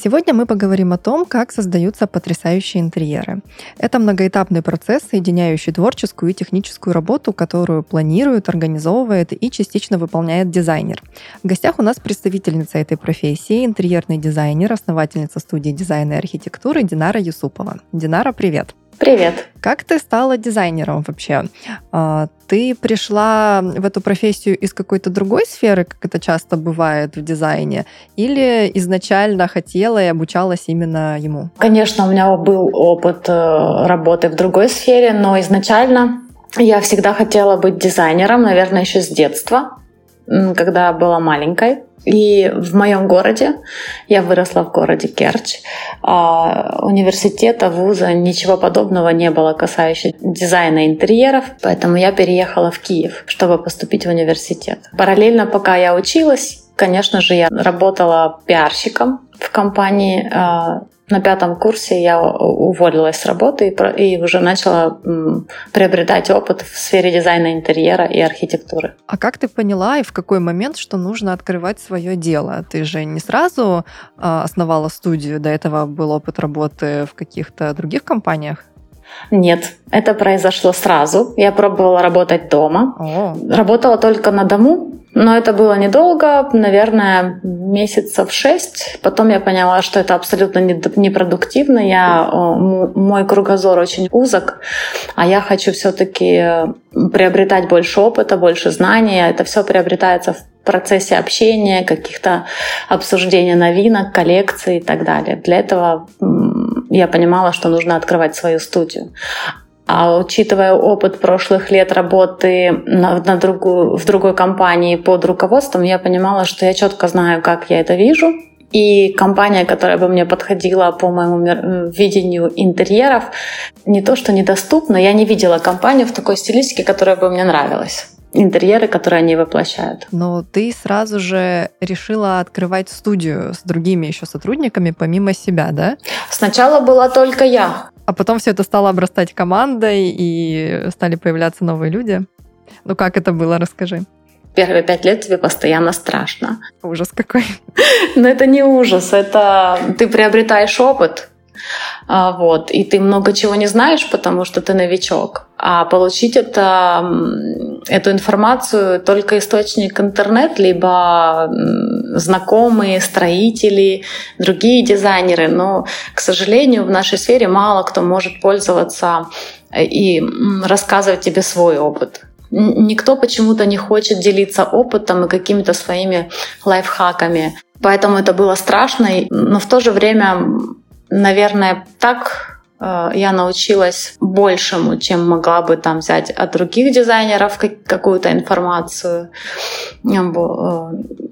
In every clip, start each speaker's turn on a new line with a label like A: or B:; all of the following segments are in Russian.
A: Сегодня мы поговорим о том, как создаются потрясающие интерьеры. Это многоэтапный процесс, соединяющий творческую и техническую работу, которую планирует, организовывает и частично выполняет дизайнер. В гостях у нас представительница этой профессии, интерьерный дизайнер, основательница студии дизайна и архитектуры Динара Юсупова. Динара, привет!
B: Привет.
A: Как ты стала дизайнером вообще? А, ты пришла в эту профессию из какой-то другой сферы, как это часто бывает в дизайне, или изначально хотела и обучалась именно ему?
B: Конечно, у меня был опыт э, работы в другой сфере, но изначально я всегда хотела быть дизайнером, наверное, еще с детства, когда была маленькой. И в моем городе, я выросла в городе Керчь, а университета, вуза, ничего подобного не было касающего дизайна интерьеров, поэтому я переехала в Киев, чтобы поступить в университет. Параллельно, пока я училась, конечно же, я работала пиарщиком в компании а, на пятом курсе я уволилась с работы и, и уже начала м, приобретать опыт в сфере дизайна интерьера и архитектуры.
A: А как ты поняла и в какой момент, что нужно открывать свое дело? Ты же не сразу э, основала студию, до этого был опыт работы в каких-то других компаниях?
B: Нет, это произошло сразу. Я пробовала работать дома. О. Работала только на дому, но это было недолго, наверное, месяцев шесть. Потом я поняла, что это абсолютно непродуктивно. Я, мой кругозор очень узок, а я хочу все-таки приобретать больше опыта, больше знаний. Это все приобретается в процессе общения, каких-то обсуждения новинок, коллекций и так далее. Для этого я понимала, что нужно открывать свою студию. А учитывая опыт прошлых лет работы на, на другую, в другой компании под руководством, я понимала, что я четко знаю, как я это вижу. И компания, которая бы мне подходила по моему видению интерьеров, не то что недоступна, я не видела компанию в такой стилистике, которая бы мне нравилась интерьеры, которые они воплощают.
A: Но ты сразу же решила открывать студию с другими еще сотрудниками помимо себя, да?
B: Сначала была только я.
A: А потом все это стало обрастать командой, и стали появляться новые люди. Ну как это было, расскажи.
B: Первые пять лет тебе постоянно страшно.
A: Ужас какой.
B: Но это не ужас, это ты приобретаешь опыт, а, вот, и ты много чего не знаешь, потому что ты новичок. А получить это, эту информацию только источник интернет, либо знакомые, строители, другие дизайнеры. Но, к сожалению, в нашей сфере мало кто может пользоваться э, и рассказывать тебе свой опыт. Никто почему-то не хочет делиться опытом и какими-то своими лайфхаками. Поэтому это было страшно, но в то же время наверное, так я научилась большему, чем могла бы там взять от других дизайнеров какую-то информацию э,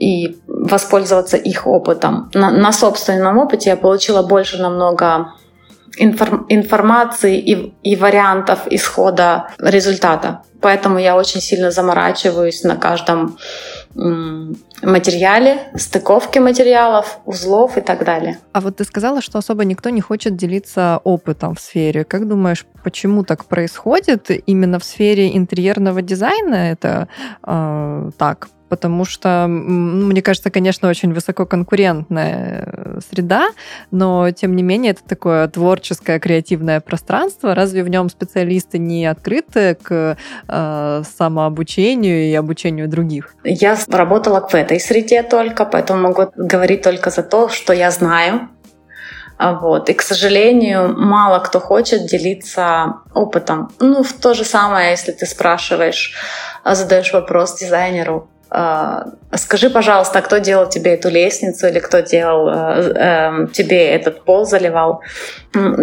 B: и воспользоваться их опытом. На, на собственном опыте я получила больше намного информ, информации и, и вариантов исхода результата. Поэтому я очень сильно заморачиваюсь на каждом материале, стыковке материалов, узлов и так далее.
A: А вот ты сказала, что особо никто не хочет делиться опытом в сфере. Как думаешь, почему так происходит? Именно в сфере интерьерного дизайна это э, так потому что, ну, мне кажется, конечно, очень высококонкурентная э, среда, но, тем не менее, это такое творческое, креативное пространство. Разве в нем специалисты не открыты к э, самообучению и обучению других?
B: Я работала в этой среде только, поэтому могу говорить только за то, что я знаю, а вот. И, к сожалению, мало кто хочет делиться опытом. Ну, в то же самое, если ты спрашиваешь, а задаешь вопрос дизайнеру, скажи, пожалуйста, кто делал тебе эту лестницу или кто делал э, э, тебе этот пол заливал?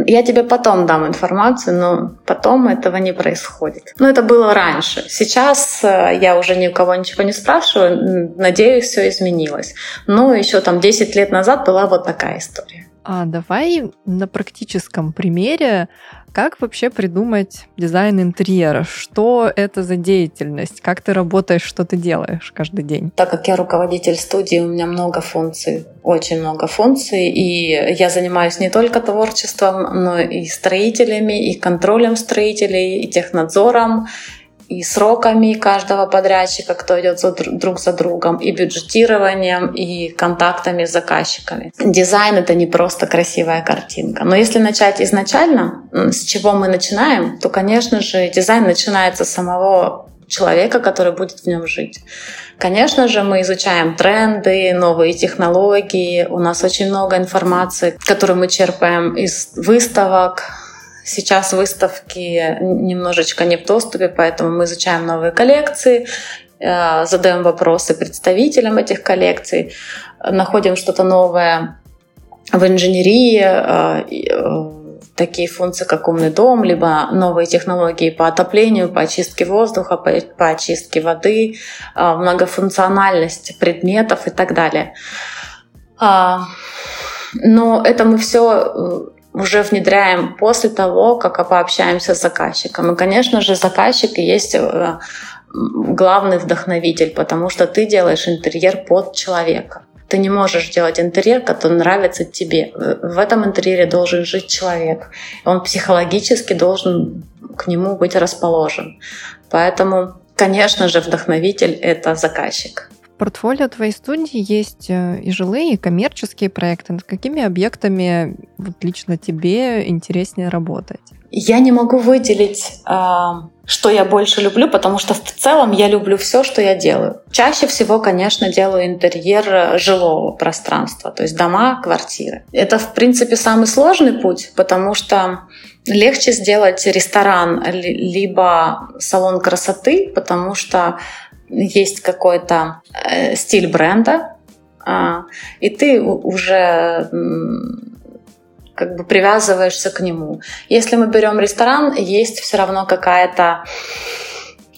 B: Я тебе потом дам информацию, но потом этого не происходит. Но это было раньше. Сейчас э, я уже ни у кого ничего не спрашиваю. Надеюсь, все изменилось. Но еще там 10 лет назад была вот такая история.
A: А давай на практическом примере, как вообще придумать дизайн интерьера? Что это за деятельность? Как ты работаешь, что ты делаешь каждый день?
B: Так как я руководитель студии, у меня много функций, очень много функций, и я занимаюсь не только творчеством, но и строителями, и контролем строителей, и технадзором, и сроками каждого подрядчика, кто идет за, друг за другом, и бюджетированием, и контактами с заказчиками. Дизайн — это не просто красивая картинка. Но если начать изначально, с чего мы начинаем, то, конечно же, дизайн начинается с самого человека, который будет в нем жить. Конечно же, мы изучаем тренды, новые технологии. У нас очень много информации, которую мы черпаем из выставок, Сейчас выставки немножечко не в доступе, поэтому мы изучаем новые коллекции, э, задаем вопросы представителям этих коллекций, находим что-то новое в инженерии, э, э, такие функции, как умный дом, либо новые технологии по отоплению, по очистке воздуха, по, очистке воды, многофункциональность предметов и так далее. А, но это мы все уже внедряем после того, как пообщаемся с заказчиком. И, конечно же, заказчик есть э, главный вдохновитель, потому что ты делаешь интерьер под человека. Ты не можешь делать интерьер, который нравится тебе. В этом интерьере должен жить человек. Он психологически должен к нему быть расположен. Поэтому, конечно же, вдохновитель — это заказчик
A: портфолио твоей студии есть э, и жилые, и коммерческие проекты. Над какими объектами вот лично тебе интереснее работать?
B: Я не могу выделить, а, что я больше люблю, потому что в целом я люблю все, что я делаю. Чаще всего, конечно, делаю интерьер жилого пространства, то есть дома, квартиры. Это, в принципе, самый сложный путь, потому что легче сделать ресторан либо салон красоты, потому что есть какой-то э, стиль бренда, э, и ты уже как бы привязываешься к нему. Если мы берем ресторан, есть все равно какая-то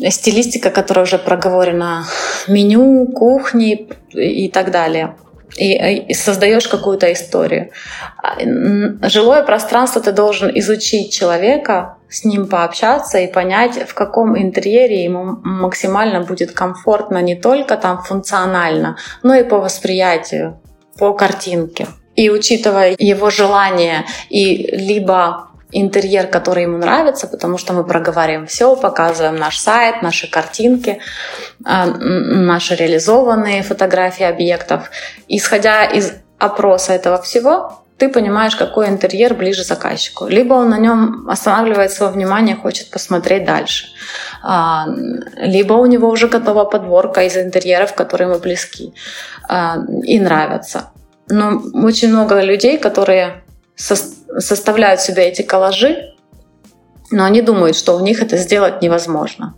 B: стилистика, которая уже проговорена, меню, кухни и так далее и, и создаешь какую-то историю. А, жилое пространство ты должен изучить человека, с ним пообщаться и понять, в каком интерьере ему максимально будет комфортно не только там функционально, но и по восприятию, по картинке. И учитывая его желание и либо интерьер, который ему нравится, потому что мы проговариваем все, показываем наш сайт, наши картинки, а, наши реализованные фотографии объектов. Исходя из опроса этого всего, ты понимаешь, какой интерьер ближе заказчику. Либо он на нем останавливает свое внимание, хочет посмотреть дальше. А, либо у него уже готова подборка из интерьеров, которые ему близки а, и нравятся. Но очень много людей, которые составляют себе эти коллажи, но они думают, что у них это сделать невозможно.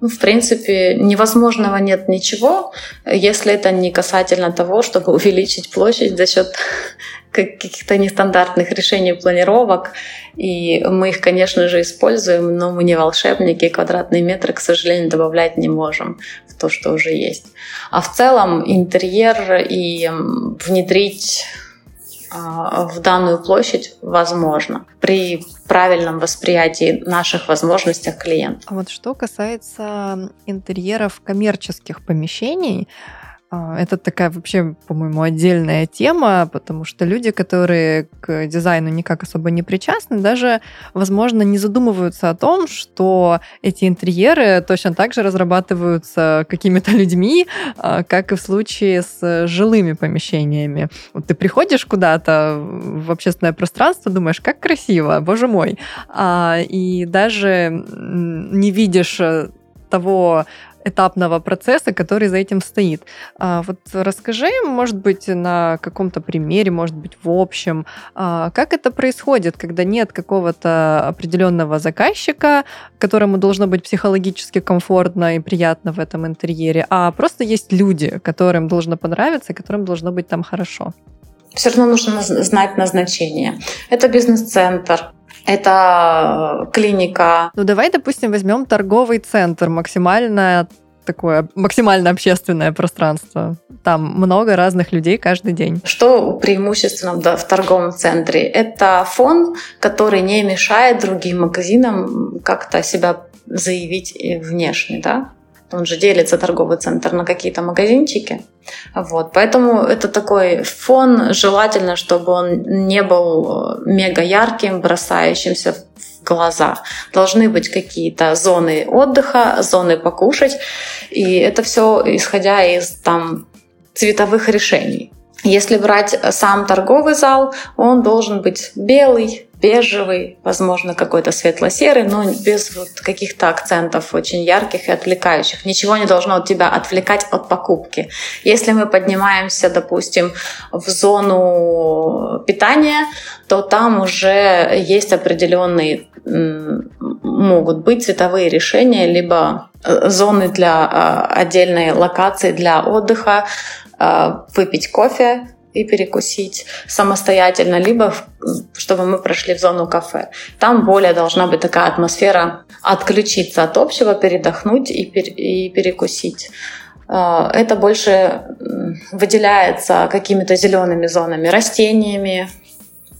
B: Ну, в принципе, невозможного нет ничего, если это не касательно того, чтобы увеличить площадь за счет каких-то нестандартных решений планировок. И мы их, конечно же, используем, но мы не волшебники, квадратные метры, к сожалению, добавлять не можем в то, что уже есть. А в целом интерьер и внедрить в данную площадь возможно при правильном восприятии наших возможностей клиента.
A: А вот что касается интерьеров коммерческих помещений, а, это такая вообще, по-моему, отдельная тема, потому что люди, которые к дизайну никак особо не причастны, даже, возможно, не задумываются о том, что эти интерьеры точно так же разрабатываются какими-то людьми, а, как и в случае с жилыми помещениями. Вот ты приходишь куда-то в общественное пространство, думаешь, как красиво, боже мой, а, и даже не видишь э, того этапного процесса, который за этим стоит. А, вот расскажи, может быть, на каком-то примере, может быть, в общем, а, как это происходит, когда нет какого-то определенного заказчика, которому должно быть психологически комфортно и приятно в этом интерьере, а просто есть люди, которым должно понравиться, которым должно быть там хорошо
B: все равно нужно знать назначение. Это бизнес-центр, это клиника.
A: Ну давай, допустим, возьмем торговый центр, максимально такое максимально общественное пространство. Там много разных людей каждый день.
B: Что преимущественно в торговом центре? Это фон, который не мешает другим магазинам как-то себя заявить внешне, да? Он же делится торговый центр на какие-то магазинчики. Вот, поэтому это такой фон. Желательно, чтобы он не был мега ярким, бросающимся в глаза. Должны быть какие-то зоны отдыха, зоны покушать. И это все исходя из там цветовых решений. Если брать сам торговый зал, он должен быть белый, бежевый, возможно, какой-то светло-серый, но без вот каких-то акцентов очень ярких и отвлекающих. Ничего не должно от тебя отвлекать от покупки. Если мы поднимаемся, допустим, в зону питания, то там уже есть определенные могут быть цветовые решения, либо э, зоны для а, отдельной локации для отдыха, а, выпить кофе, и перекусить самостоятельно, либо чтобы мы прошли в зону кафе. Там более должна быть такая атмосфера отключиться от общего, передохнуть и, пер, и перекусить. А, это больше выделяется какими-то зелеными зонами, растениями,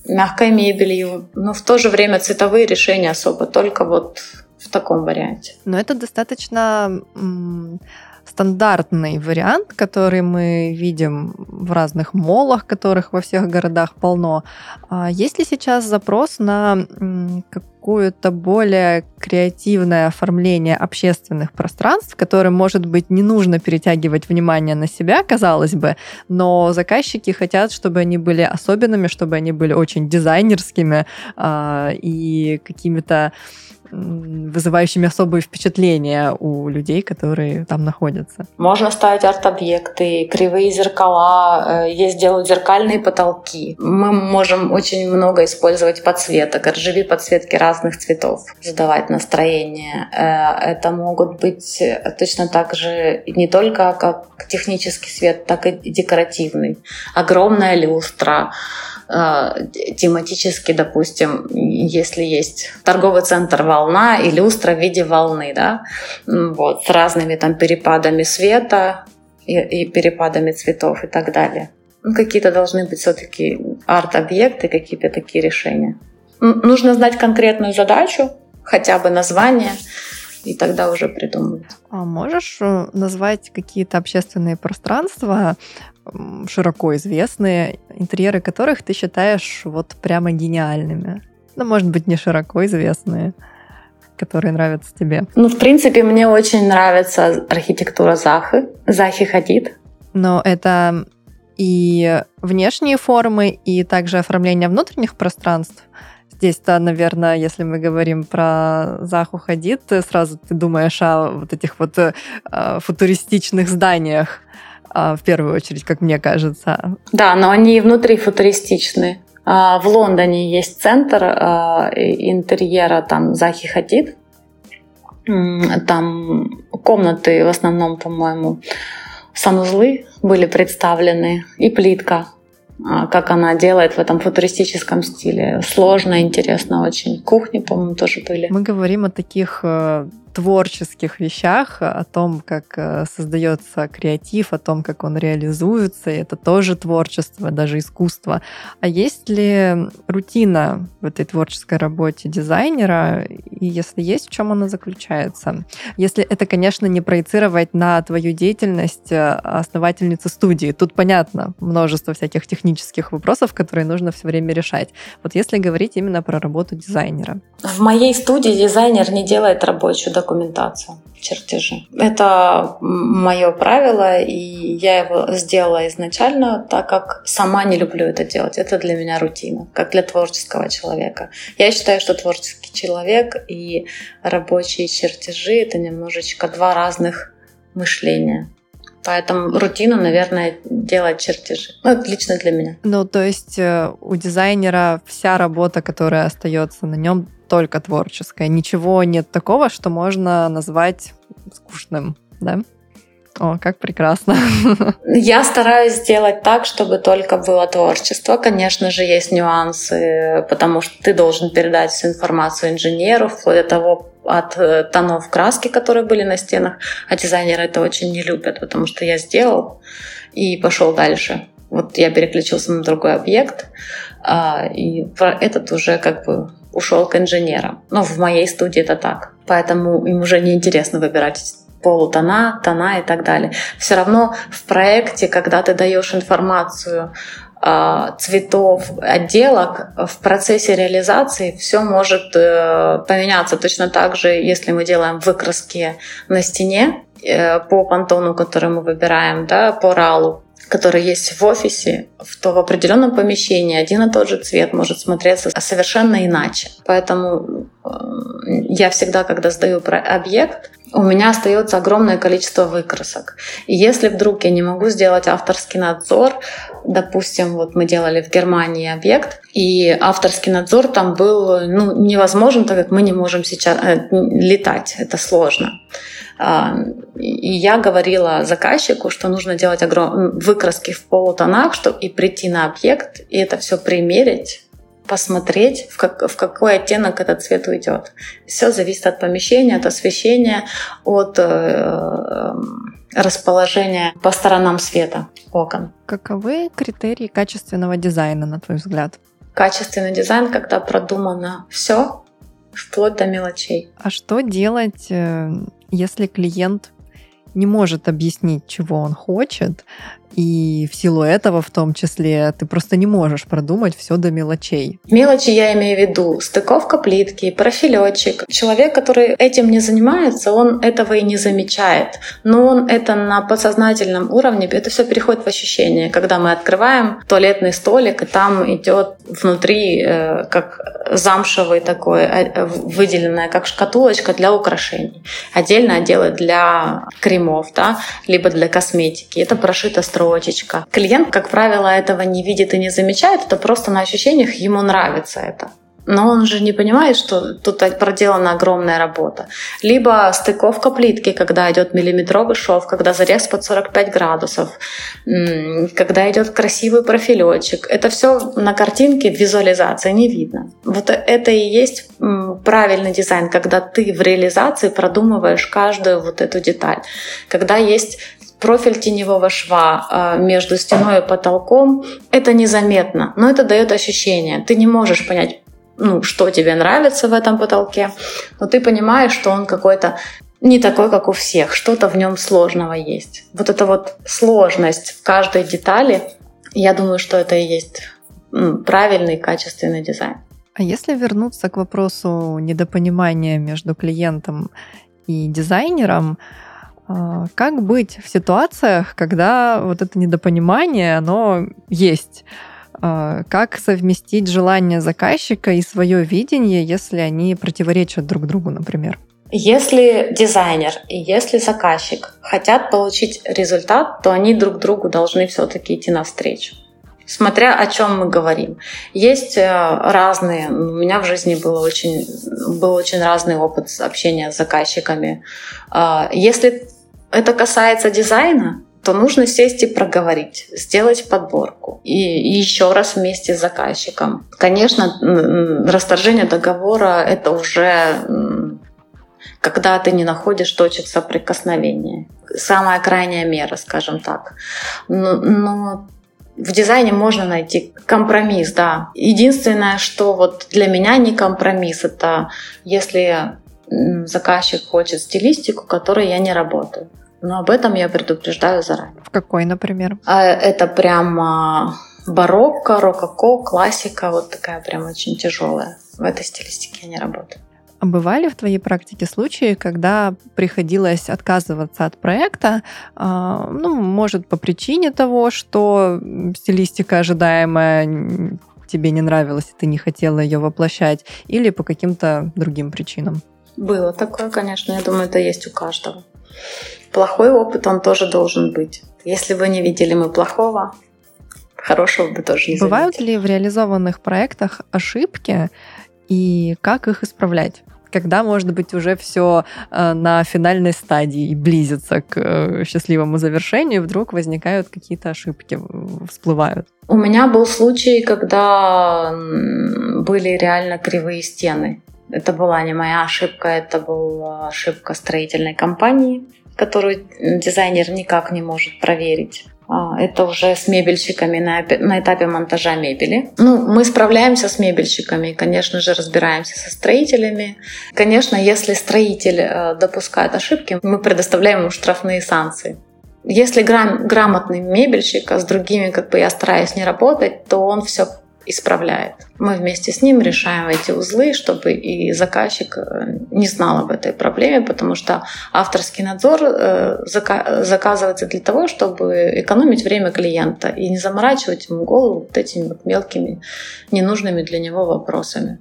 B: мягкой мебелью, но в то же время цветовые решения особо только вот в таком варианте.
A: Но это достаточно стандартный вариант, который мы видим в разных молах, которых во всех городах полно. А есть ли сейчас запрос на какое-то более креативное оформление общественных пространств, которым, может быть, не нужно перетягивать внимание на себя, казалось бы, но заказчики хотят, чтобы они были особенными, чтобы они были очень дизайнерскими э, и какими-то вызывающими особые впечатления у людей, которые там находятся.
B: Можно ставить арт-объекты, кривые зеркала, э, есть делают зеркальные потолки. Мы можем очень много использовать подсветок, RGB подсветки разных цветов, задавать настроение. Э, это могут быть точно так же не только как технический свет, так и декоративный. Огромная люстра, Э, тематически, допустим, если есть торговый центр «Волна» и люстра в виде волны, да, вот, с разными там перепадами света и, и перепадами цветов и так далее. Ну, какие-то должны быть все-таки арт-объекты, какие-то такие решения. Нужно знать конкретную задачу, хотя бы название, и тогда уже придумают.
A: А можешь э, назвать какие-то общественные пространства, широко известные, интерьеры которых ты считаешь вот прямо гениальными? Ну, может быть, не широко известные, которые нравятся тебе.
B: Ну, в принципе, мне очень нравится архитектура Захы, Захи Хадид.
A: Но это и внешние формы, и также оформление внутренних пространств. Здесь-то, наверное, если мы говорим про Заху Хадид, сразу ты думаешь о вот этих вот э, футуристичных зданиях. А, в первую очередь, как мне кажется.
B: Да, но они внутри футуристичные. А, в Лондоне есть центр а, интерьера, там Захи Хадид. Там комнаты в основном, по-моему, санузлы были представлены и плитка как она делает в этом футуристическом стиле. Сложно, интересно очень. Кухни, по-моему, тоже были.
A: Мы говорим о таких э, творческих вещах, о том, как э, создается креатив, о том, как он реализуется, и это тоже творчество, даже искусство. А есть ли рутина в этой творческой работе дизайнера, и если есть, в чем она заключается? Если это, конечно, не проецировать на твою деятельность э, основательницы студии. Тут понятно, множество всяких технических вопросов, которые нужно все время решать. Вот если говорить именно про работу дизайнера.
B: В моей студии дизайнер не делает рабочую документацию, чертежи. Это мое правило, и я его сделала изначально, так как сама не люблю это делать. Это для меня рутина, как для творческого человека. Я считаю, что творческий человек и рабочие чертежи — это немножечко два разных мышления. Поэтому рутина, наверное, делать чертежи. Ну, это лично для меня.
A: Ну, то есть э, у дизайнера вся работа, которая остается на нем, только творческая. Ничего нет такого, что можно назвать скучным, да? О, как прекрасно.
B: Я стараюсь сделать так, чтобы только было творчество. Конечно же, есть нюансы, потому что ты должен передать всю информацию инженеру, вплоть до того, от э, тонов краски, которые были на стенах, а дизайнеры это очень не любят, потому что я сделал и пошел дальше. Вот я переключился на другой объект, а, и этот уже как бы ушел к инженерам. Но в моей студии это так. Поэтому им уже не интересно выбирать полутона, тона и так далее. Все равно в проекте, когда ты даешь информацию а, цветов, отделок, в процессе реализации все может э, поменяться. Точно так же, если мы делаем выкраски на стене э, по пантону, который мы выбираем, да, по ралу, который есть в офисе, то в определенном помещении один и тот же цвет может смотреться совершенно иначе. Поэтому э, я всегда, когда сдаю объект, у меня остается огромное количество выкрасок. И если вдруг я не могу сделать авторский надзор, допустим, вот мы делали в Германии объект, и авторский надзор там был ну, невозможен, так как мы не можем сейчас э, летать, это сложно. А, и я говорила заказчику, что нужно делать огром... выкраски в полутонах, чтобы и прийти на объект, и это все примерить, посмотреть, в, как, в какой оттенок этот цвет уйдет. Все зависит от помещения, от освещения, от э, расположения по сторонам света окон.
A: Каковы критерии качественного дизайна, на твой взгляд?
B: Качественный дизайн, когда продумано все, вплоть до мелочей.
A: А что делать, э, если клиент не может объяснить, чего он хочет, и в силу этого, в том числе, ты просто не можешь продумать все до мелочей.
B: Мелочи я имею в виду стыковка плитки, профилетчик. Человек, который этим не занимается, он этого и не замечает. Но он это на подсознательном уровне, это все переходит в ощущение. Когда мы открываем туалетный столик, и там идет внутри э, как замшевый такой, э, выделенная как шкатулочка для украшений. Отдельно отделы для кремов, да, либо для косметики. Это прошито строчечка. Клиент, как правило, этого не видит и не замечает, это просто на ощущениях ему нравится это но он же не понимает, что тут проделана огромная работа. Либо стыковка плитки, когда идет миллиметровый шов, когда зарез под 45 градусов, когда идет красивый профилечек. Это все на картинке в визуализации не видно. Вот это и есть правильный дизайн, когда ты в реализации продумываешь каждую вот эту деталь. Когда есть профиль теневого шва а, между стеной и потолком, это незаметно, но это дает ощущение. Ты не можешь понять, ну, что тебе нравится в этом потолке, но ты понимаешь, что он какой-то не такой, как у всех, что-то в нем сложного есть. Вот эта вот сложность в каждой детали, я думаю, что это и есть правильный, качественный дизайн.
A: А если вернуться к вопросу недопонимания между клиентом и дизайнером, как быть в ситуациях, когда вот это недопонимание, оно есть? А, как совместить желание заказчика и свое видение, если они противоречат друг другу, например?
B: Если дизайнер и если заказчик хотят получить результат, то они друг другу должны все-таки идти навстречу. Смотря о чем мы говорим. Есть э, разные, у меня в жизни был очень, был очень разный опыт общения с заказчиками. А, если это касается дизайна, то нужно сесть и проговорить, сделать подборку и, еще раз вместе с заказчиком. Конечно, расторжение договора это уже когда ты не находишь точек соприкосновения. Самая крайняя мера, скажем так. Но, но в дизайне можно найти компромисс, да. Единственное, что вот для меня не компромисс, это если заказчик хочет стилистику, которой я не работаю. Но об этом я предупреждаю заранее.
A: В какой, например?
B: А, это прям барокко, рококо, классика, вот такая прям очень тяжелая. В этой стилистике я не работаю.
A: А бывали в твоей практике случаи, когда приходилось отказываться от проекта, а, ну, может, по причине того, что стилистика ожидаемая тебе не нравилась, и ты не хотела ее воплощать, или по каким-то другим причинам?
B: Было такое, конечно. Я думаю, это есть у каждого. Плохой опыт, он тоже должен быть. Если вы не видели мы плохого, хорошего бы тоже не
A: Бывают
B: заметили.
A: ли в реализованных проектах ошибки и как их исправлять? Когда, может быть, уже все э, на финальной стадии и близится к э, счастливому завершению, вдруг возникают какие-то ошибки, всплывают?
B: У меня был случай, когда были реально кривые стены Это была не моя ошибка, это была ошибка строительной компании, которую дизайнер никак не может проверить. А, это уже с мебельщиками на, на этапе монтажа мебели. Ну, мы справляемся с мебельщиками, конечно же, разбираемся со строителями. Конечно, если строитель э, допускает ошибки, мы предоставляем ему штрафные санкции. Если грам- грамотный мебельщик, а с другими как бы я стараюсь не работать, то он все исправляет. Мы вместе с ним решаем эти узлы, чтобы и заказчик э, не знал об этой проблеме, потому что авторский надзор э, заказывается для того, чтобы экономить время клиента и не заморачивать ему голову вот этими вот мелкими, ненужными для него вопросами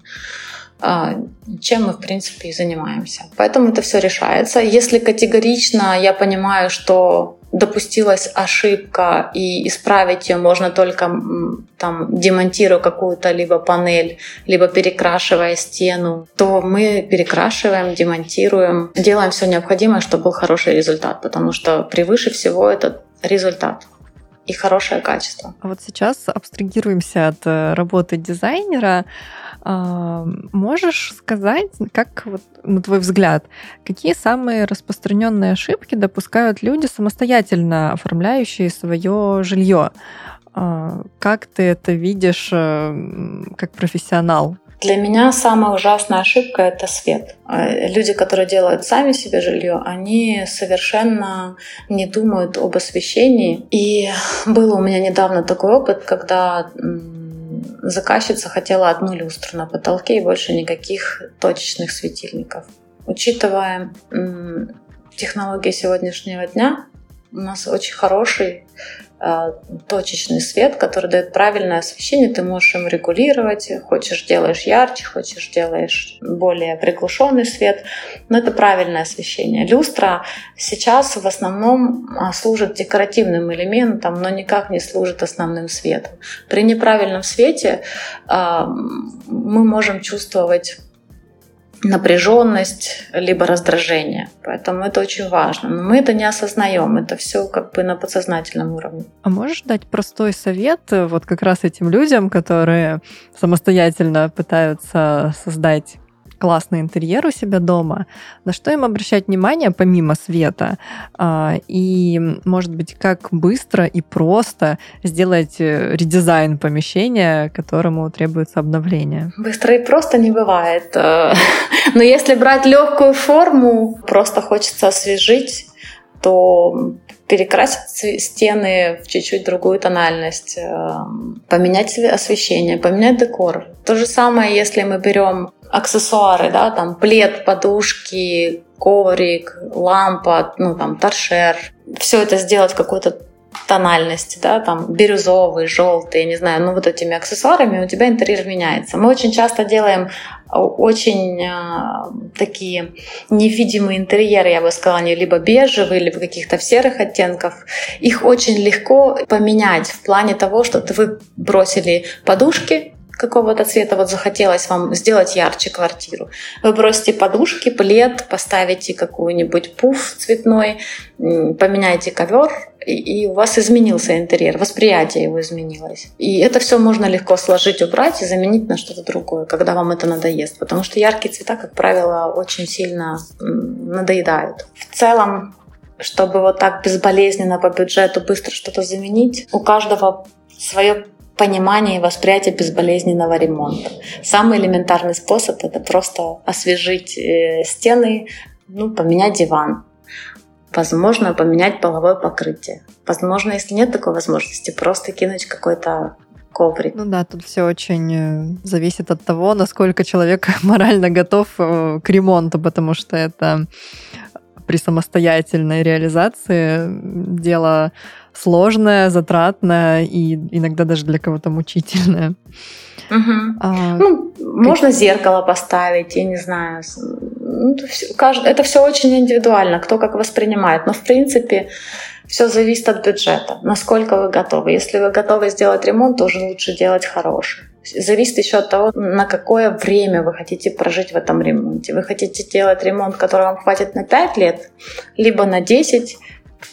B: а, чем мы, в принципе, и занимаемся. Поэтому это все решается. Если категорично я понимаю, что допустилась ошибка и исправить ее можно только там демонтируя какую-то либо панель, либо перекрашивая стену, то мы перекрашиваем, демонтируем, делаем все необходимое, чтобы был хороший результат, потому что превыше всего этот результат и хорошее качество.
A: Вот сейчас абстрагируемся от э, работы дизайнера. А, можешь сказать, как, вот, на твой взгляд, какие самые распространенные ошибки допускают люди, самостоятельно оформляющие свое жилье? А, как ты это видишь э, как профессионал?
B: Для меня самая ужасная ошибка — это свет. Э, люди, которые делают сами себе жилье, они совершенно не думают об освещении. И был у меня недавно такой опыт, когда заказчица хотела одну люстру на потолке и больше никаких точечных светильников. Учитывая технологии сегодняшнего дня, у нас очень хороший точечный свет, который дает правильное освещение, ты можешь им регулировать, хочешь делаешь ярче, хочешь делаешь более приглушенный свет, но это правильное освещение. Люстра сейчас в основном а, служит декоративным элементом, но никак не служит основным светом. При неправильном свете а, мы можем чувствовать напряженность, либо раздражение. Поэтому это очень важно. Но мы это не осознаем, это все как бы на подсознательном уровне.
A: А можешь дать простой совет э, вот как раз этим людям, которые самостоятельно пытаются создать классный интерьер у себя дома, на что им обращать внимание помимо света? А, и, может быть, как быстро и просто сделать э, редизайн помещения, которому требуется обновление?
B: Быстро и просто не бывает. Э, но если брать легкую форму, просто хочется освежить, то перекрасить стены в чуть-чуть другую тональность, э, поменять освещение, поменять декор. То же самое, если мы берем аксессуары, да, там плед, подушки, коврик, лампа, ну там торшер. Все это сделать в какой-то тональности, да, там бирюзовый, желтый, не знаю, ну вот этими аксессуарами у тебя интерьер меняется. Мы очень часто делаем а, очень э, такие невидимые интерьеры, я бы сказала, они либо бежевые, либо каких-то серых оттенков. Их очень легко поменять в плане того, что вы бросили подушки, какого-то цвета, вот захотелось вам сделать ярче квартиру. Вы бросите подушки, плед, поставите какой-нибудь пуф цветной, поменяете ковер, и, у вас изменился интерьер, восприятие его изменилось. И это все можно легко сложить, убрать и заменить на что-то другое, когда вам это надоест. Потому что яркие цвета, как правило, очень сильно надоедают. В целом, чтобы вот так безболезненно по бюджету быстро что-то заменить, у каждого свое понимание и восприятие безболезненного ремонта. Самый элементарный способ — это просто освежить э, стены, ну, поменять диван, возможно, поменять половое покрытие. Возможно, если нет такой возможности, просто кинуть какой-то коврик.
A: Ну да, тут все очень э, зависит от того, насколько человек морально готов э, к ремонту, потому что это при самостоятельной реализации дело сложное, затратное и иногда даже для кого-то мучительное.
B: Угу. А, ну, как... можно зеркало поставить, я не знаю. Ну, это все очень индивидуально, кто как воспринимает. Но в принципе все зависит от бюджета, насколько вы готовы. Если вы готовы сделать ремонт, то уже лучше делать хороший. Зависит еще от того, на какое время вы хотите прожить в этом ремонте. Вы хотите делать ремонт, который вам хватит на 5 лет, либо на 10,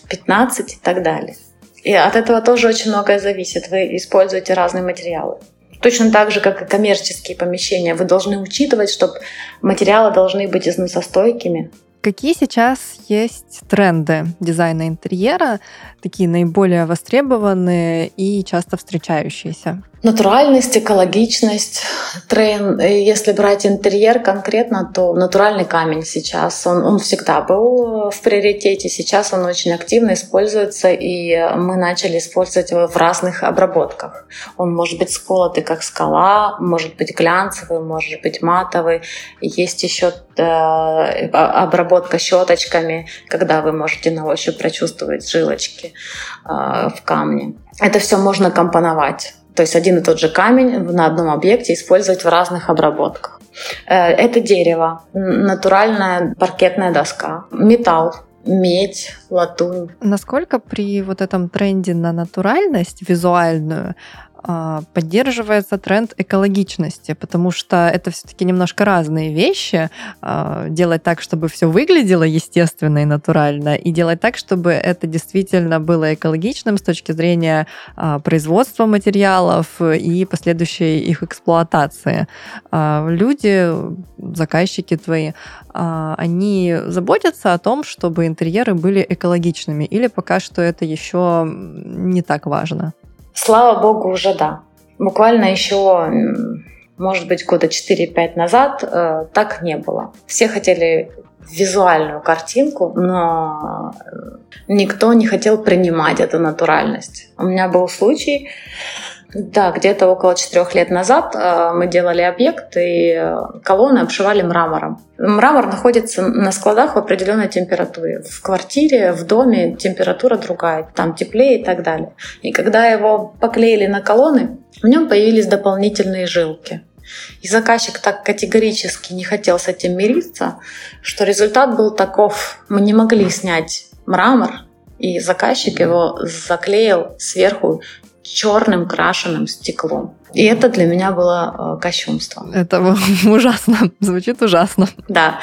B: 15 и так далее. И от этого тоже очень многое зависит. Вы используете разные материалы. Точно так же, как и коммерческие помещения, вы должны учитывать, что материалы должны быть износостойкими,
A: Какие сейчас есть тренды дизайна интерьера, такие наиболее востребованные и часто встречающиеся?
B: Натуральность, экологичность, тренд. Если брать интерьер конкретно, то натуральный камень сейчас, он, он всегда был в приоритете, сейчас он очень активно используется, и мы начали использовать его в разных обработках. Он может быть сколотый, как скала, может быть глянцевый, может быть матовый. Есть еще э, обработка щеточками, когда вы можете на ощупь прочувствовать жилочки в камне. Это все можно компоновать. То есть один и тот же камень на одном объекте использовать в разных обработках. Э, это дерево, натуральная паркетная доска, металл, медь, латунь.
A: Насколько при вот этом тренде на натуральность визуальную поддерживается тренд экологичности, потому что это все-таки немножко разные вещи. А, делать так, чтобы все выглядело естественно и натурально, и делать так, чтобы это действительно было экологичным с точки зрения а, производства материалов и последующей их эксплуатации. Люди, заказчики твои, они заботятся о том, чтобы интерьеры были экологичными, или пока что это еще не так важно?
B: Слава богу, уже да. Буквально еще, может быть, года 4-5 назад э, так не было. Все хотели визуальную картинку, но никто не хотел принимать эту натуральность. У меня был случай, да, где-то около четырех лет назад э, мы делали объект, и э, колонны обшивали мрамором. Мрамор находится на складах в определенной температуре. В квартире, в доме температура другая, там теплее и так далее. И когда его поклеили на колонны, в нем появились дополнительные жилки. И заказчик так категорически не хотел с этим мириться, что результат был таков. Мы не могли снять мрамор, и заказчик его заклеил сверху черным крашеным стеклом. И это для меня было э, кощунством.
A: Это ужасно, звучит ужасно.
B: Да,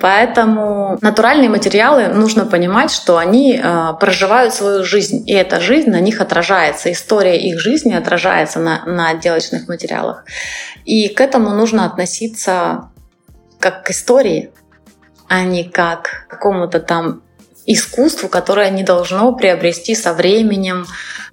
B: поэтому натуральные материалы нужно понимать, что они э, проживают свою жизнь, и эта жизнь на них отражается, история их жизни отражается на, на отделочных материалах. И к этому нужно относиться как к истории, а не как к какому-то там искусству, которое не должно приобрести со временем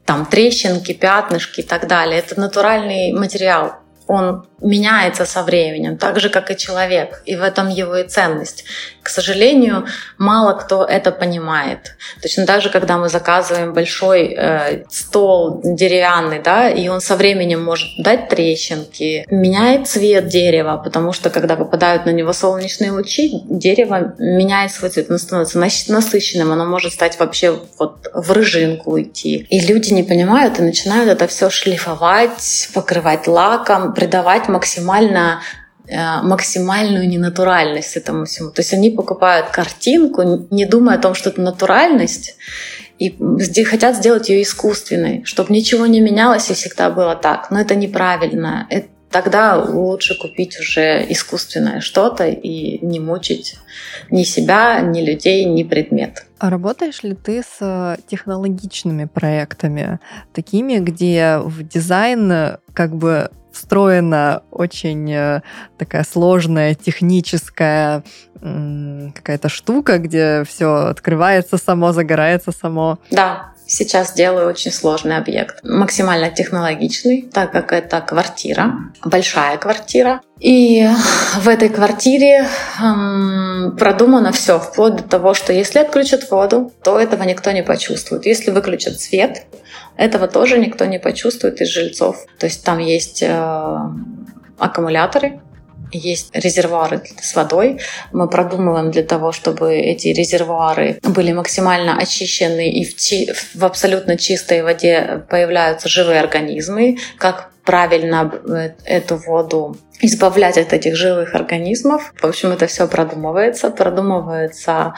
B: там трещинки, пятнышки и так далее. Это натуральный материал. Он меняется со временем, так же, как и человек. И в этом его и ценность. Сожалению, мало кто это понимает. Точно так же, когда мы заказываем большой э, стол деревянный, да, и он со временем может дать трещинки, меняет цвет дерева, потому что когда попадают на него солнечные лучи, дерево меняет свой цвет, оно становится насыщенным, оно может стать вообще вот в рыжинку уйти. И люди не понимают и начинают это все шлифовать, покрывать лаком, придавать максимально максимальную ненатуральность этому всему. То есть они покупают картинку, не думая о том, что это натуральность, и хотят сделать ее искусственной, чтобы ничего не менялось и всегда было так. Но это неправильно. Это тогда лучше купить уже искусственное что-то и не мучить ни себя, ни людей, ни предмет.
A: А работаешь ли ты с э, технологичными проектами, такими, где в дизайн как бы встроена очень э, такая сложная техническая какая-то штука, где все открывается само, загорается само.
B: Да, сейчас делаю очень сложный объект. Максимально технологичный, так как это квартира, большая квартира. И в этой квартире эм, продумано все, вплоть до того, что если отключат воду, то этого никто не почувствует. Если выключат свет, этого тоже никто не почувствует из жильцов. То есть там есть э, аккумуляторы, есть резервуары с водой. Мы продумываем для того, чтобы эти резервуары были максимально очищены и в, чи- в абсолютно чистой воде появляются живые организмы. Как правильно э, эту воду избавлять от этих живых организмов. В общем, это все продумывается. Продумывается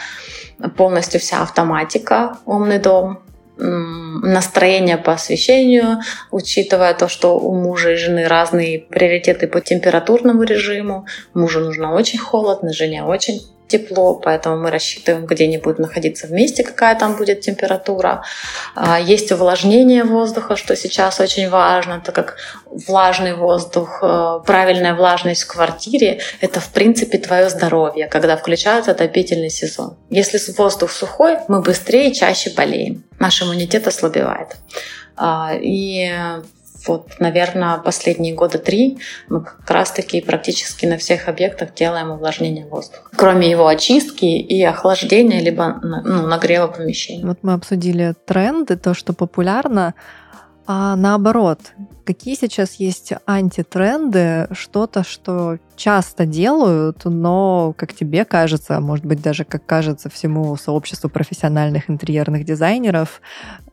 B: полностью вся автоматика «Умный дом», настроение по освещению, учитывая то, что у мужа и жены разные приоритеты по температурному режиму. Мужу нужно очень холодно, жене очень тепло, поэтому мы рассчитываем, где они будут находиться вместе, какая там будет температура. А, есть увлажнение воздуха, что сейчас очень важно, так как влажный воздух, э, правильная влажность в квартире — это, в принципе, твое здоровье, когда включается отопительный сезон. Если воздух сухой, мы быстрее и чаще болеем. Наш иммунитет ослабевает. А, и вот, наверное, последние года три мы как раз-таки практически на всех объектах делаем увлажнение воздуха. Кроме его очистки и охлаждения, либо ну, нагрева помещения.
A: Вот мы обсудили тренды, то, что популярно. А наоборот, какие сейчас есть антитренды, что-то, что часто делают, но, как тебе кажется, может быть, даже как кажется всему сообществу профессиональных интерьерных дизайнеров,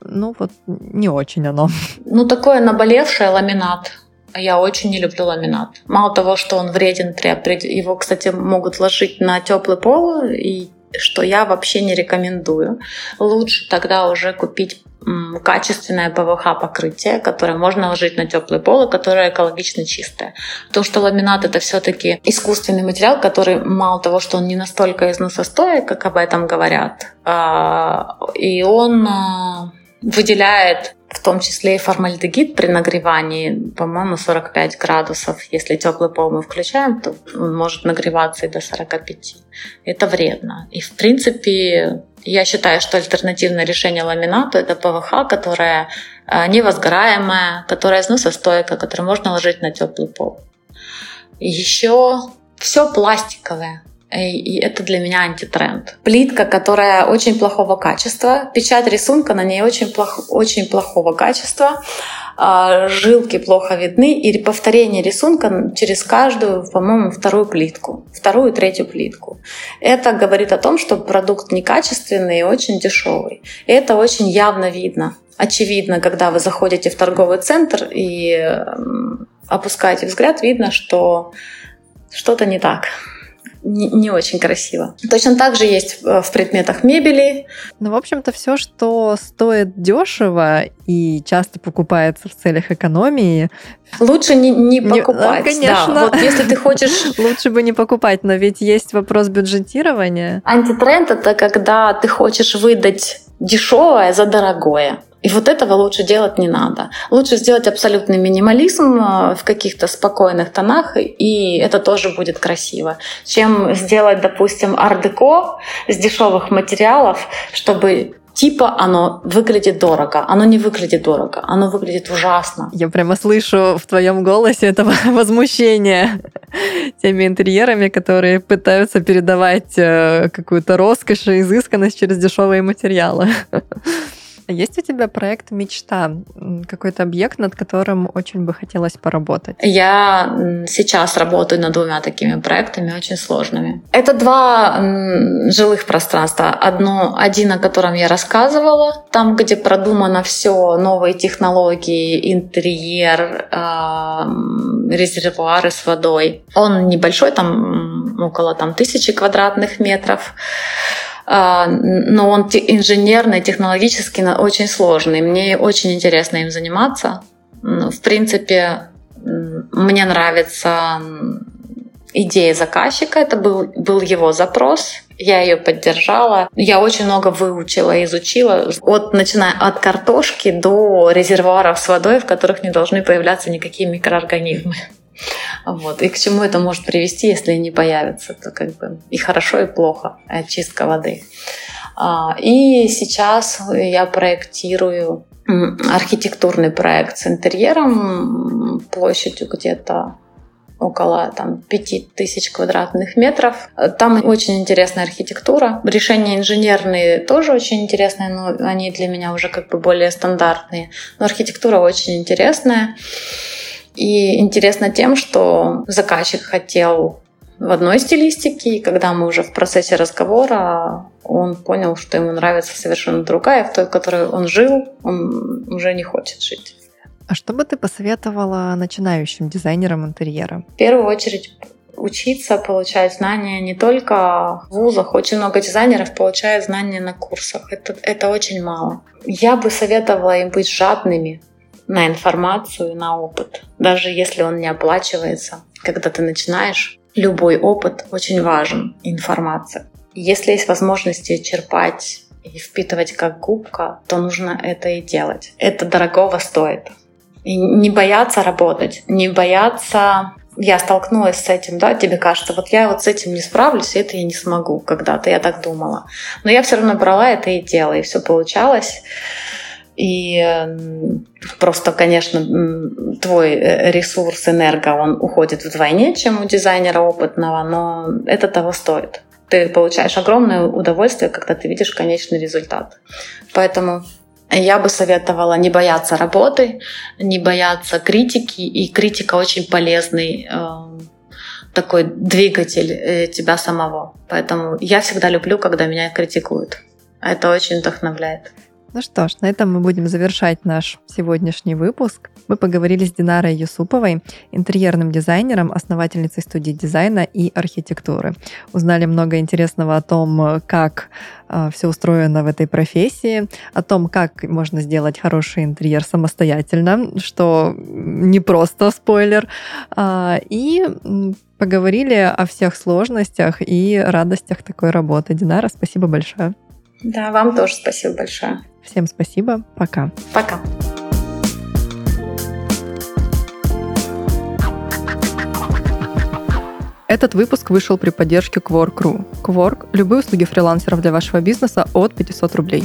A: ну вот не очень оно.
B: Ну, такое наболевшее ламинат. Я очень не люблю ламинат. Мало того, что он вреден, его, кстати, могут ложить на теплый пол, и что я вообще не рекомендую. Лучше тогда уже купить качественное ПВХ покрытие, которое можно ложить на теплый пол и которое экологично чистое. Потому что ламинат это все-таки искусственный материал, который мало того, что он не настолько износостоек, как об этом говорят, а, и он а, выделяет в том числе и формальдегид при нагревании, по-моему, 45 градусов. Если теплый пол мы включаем, то он может нагреваться и до 45. Это вредно. И, в принципе, я считаю, что альтернативное решение ламинату — это ПВХ, которое э, невозгораемое, которое износостойкое, которое можно ложить на теплый пол. Еще все пластиковое. И это для меня антитренд. Плитка, которая очень плохого качества, печать рисунка на ней очень, плох, очень плохого качества, а, жилки плохо видны, и повторение рисунка через каждую, по-моему, вторую плитку, вторую третью плитку. Это говорит о том, что продукт некачественный и очень дешевый. И это очень явно видно. Очевидно, когда вы заходите в торговый центр и опускаете взгляд, видно, что что-то не так не, не очень красиво. Точно так же есть э, в предметах мебели.
A: Ну, в общем-то, все, что стоит дешево и часто покупается в целях экономии.
B: Лучше не, не покупать. Не, конечно. Да, вот если ты хочешь...
A: Лучше бы не покупать, но ведь есть вопрос бюджетирования.
B: Антитренд — это когда ты хочешь выдать дешевое за дорогое. И вот этого лучше делать не надо. Лучше сделать абсолютный минимализм э, в каких-то спокойных тонах, и это тоже будет красиво, чем сделать, допустим, ар-деко с дешевых материалов, чтобы типа оно выглядит дорого. Оно не выглядит дорого, оно выглядит ужасно.
A: Я прямо слышу в твоем голосе это возмущение теми интерьерами, которые пытаются передавать э, какую-то роскошь и изысканность через дешевые материалы. А есть у тебя проект мечта? Какой-то объект, над которым очень бы хотелось поработать?
B: Я сейчас работаю над двумя такими проектами, очень сложными. Это два жилых пространства. Одно, один, о котором я рассказывала, там, где продумано все, новые технологии, интерьер, резервуары с водой. Он небольшой, там около там, тысячи квадратных метров. А, но он инженерный, технологически очень сложный. Мне очень интересно им заниматься. В принципе, мне нравится идея заказчика, это был, был его запрос, я ее поддержала. Я очень много выучила, изучила, от, начиная от картошки до резервуаров с водой, в которых не должны появляться никакие микроорганизмы. Вот. И к чему это может привести, если не появится, то как бы и хорошо, и плохо очистка воды. А, и сейчас я проектирую архитектурный проект с интерьером площадью где-то около там, 5000 квадратных метров. Там очень интересная архитектура. Решения инженерные тоже очень интересные, но они для меня уже как бы более стандартные. Но архитектура очень интересная. И интересно тем, что заказчик хотел в одной стилистике, и когда мы уже в процессе разговора, он понял, что ему нравится совершенно другая, в той, в которой он жил, он уже не хочет жить.
A: А что бы ты посоветовала начинающим дизайнерам интерьера?
B: В первую очередь учиться, получать знания не только в вузах. Очень много дизайнеров получают знания на курсах. Это, это очень мало. Я бы советовала им быть жадными, на информацию, на опыт, даже если он не оплачивается. Когда ты начинаешь, любой опыт очень важен, информация. Если есть возможности черпать и впитывать как губка, то нужно это и делать. Это дорогого стоит. И не бояться работать, не бояться я столкнулась с этим, да, тебе кажется, вот я вот с этим не справлюсь, и это я не смогу когда-то, я так думала. Но я все равно брала это и делала, и все получалось. И просто, конечно, твой э, ресурс энерго, он уходит вдвойне, чем у дизайнера опытного, но это того стоит. Ты получаешь огромное удовольствие, когда ты видишь конечный результат. Поэтому я бы советовала не бояться работы, не бояться критики, и критика очень полезный э, такой двигатель э, тебя самого. Поэтому я всегда люблю, когда меня критикуют. Это очень вдохновляет.
A: Ну что ж, на этом мы будем завершать наш сегодняшний выпуск. Мы поговорили с Динарой Юсуповой, интерьерным дизайнером, основательницей студии дизайна и архитектуры. Узнали много интересного о том, как э, все устроено в этой профессии, о том, как можно сделать хороший интерьер самостоятельно, что не просто спойлер, э, и поговорили о всех сложностях и радостях такой работы. Динара, спасибо большое.
B: Да, вам тоже спасибо большое.
A: Всем спасибо. Пока.
B: Пока.
A: Этот выпуск вышел при поддержке Quark.ru. Quark – любые услуги фрилансеров для вашего бизнеса от 500 рублей.